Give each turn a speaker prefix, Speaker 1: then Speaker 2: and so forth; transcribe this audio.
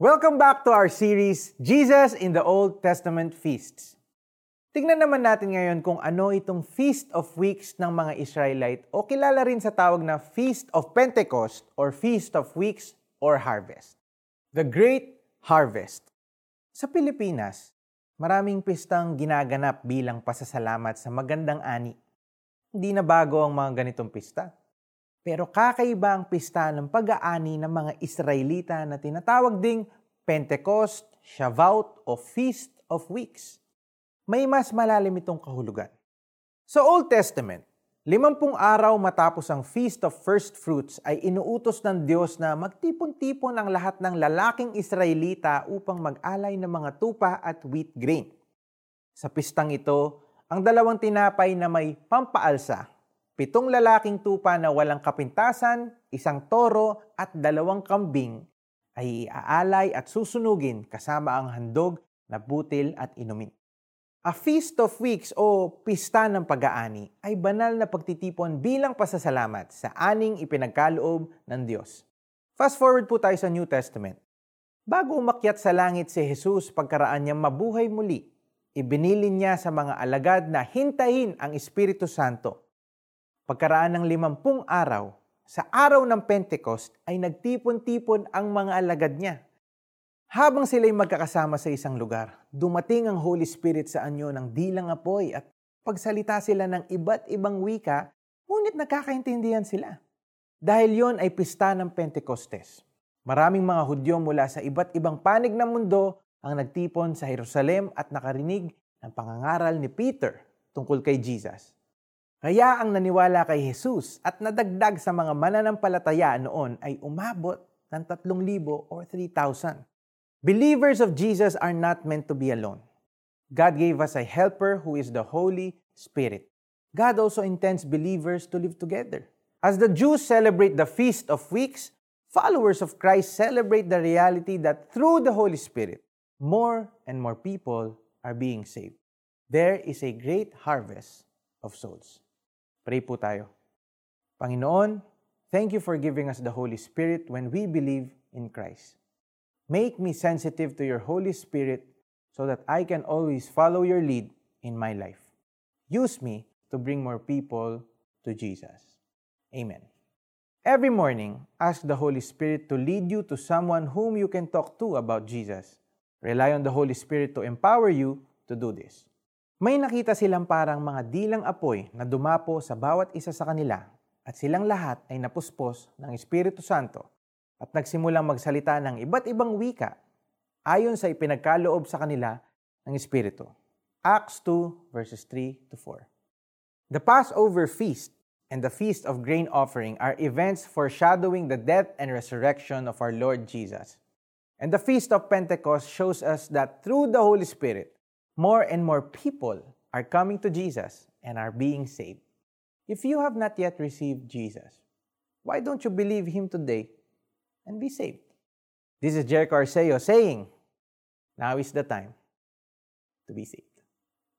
Speaker 1: Welcome back to our series, Jesus in the Old Testament Feasts. Tignan naman natin ngayon kung ano itong Feast of Weeks ng mga Israelite o kilala rin sa tawag na Feast of Pentecost or Feast of Weeks or Harvest. The Great Harvest. Sa Pilipinas, maraming pistang ginaganap bilang pasasalamat sa magandang ani. Hindi na bago ang mga ganitong pista. Pero kakaiba ang pista ng pag-aani ng mga Israelita na tinatawag ding Pentecost, Shavuot o Feast of Weeks. May mas malalim itong kahulugan. Sa Old Testament, limampung araw matapos ang Feast of First Fruits ay inuutos ng Diyos na magtipon-tipon ang lahat ng lalaking Israelita upang mag-alay ng mga tupa at wheat grain. Sa pistang ito, ang dalawang tinapay na may pampaalsa pitong lalaking tupa na walang kapintasan, isang toro at dalawang kambing ay iaalay at susunugin kasama ang handog na butil at inumin. A Feast of Weeks o Pista ng Pag-aani ay banal na pagtitipon bilang pasasalamat sa aning ipinagkaloob ng Diyos. Fast forward po tayo sa New Testament. Bago umakyat sa langit si Jesus pagkaraan niyang mabuhay muli, ibinilin niya sa mga alagad na hintayin ang Espiritu Santo Pagkaraan ng limampung araw, sa araw ng Pentecost ay nagtipon-tipon ang mga alagad niya. Habang sila'y magkakasama sa isang lugar, dumating ang Holy Spirit sa anyo ng dilang apoy at pagsalita sila ng iba't ibang wika, ngunit nagkakaintindihan sila. Dahil yon ay pista ng Pentecostes. Maraming mga Hudyo mula sa iba't ibang panig ng mundo ang nagtipon sa Jerusalem at nakarinig ng pangangaral ni Peter tungkol kay Jesus. Kaya ang naniwala kay Jesus at nadagdag sa mga mananampalataya noon ay umabot ng 3,000 or 3,000. Believers of Jesus are not meant to be alone. God gave us a helper who is the Holy Spirit. God also intends believers to live together. As the Jews celebrate the Feast of Weeks, followers of Christ celebrate the reality that through the Holy Spirit, more and more people are being saved. There is a great harvest of souls. Pray po tayo. Panginoon, thank you for giving us the Holy Spirit when we believe in Christ. Make me sensitive to your Holy Spirit so that I can always follow your lead in my life. Use me to bring more people to Jesus. Amen. Every morning, ask the Holy Spirit to lead you to someone whom you can talk to about Jesus. Rely on the Holy Spirit to empower you to do this. May nakita silang parang mga dilang apoy na dumapo sa bawat isa sa kanila at silang lahat ay napuspos ng Espiritu Santo at nagsimulang magsalita ng iba't ibang wika ayon sa ipinagkaloob sa kanila ng Espiritu. Acts 2 verses 3 to 4. The Passover feast and the feast of grain offering are events foreshadowing the death and resurrection of our Lord Jesus. And the feast of Pentecost shows us that through the Holy Spirit, more and more people are coming to Jesus and are being saved. If you have not yet received Jesus, why don't you believe Him today and be saved? This is Jericho Arceo saying, Now is the time to be saved.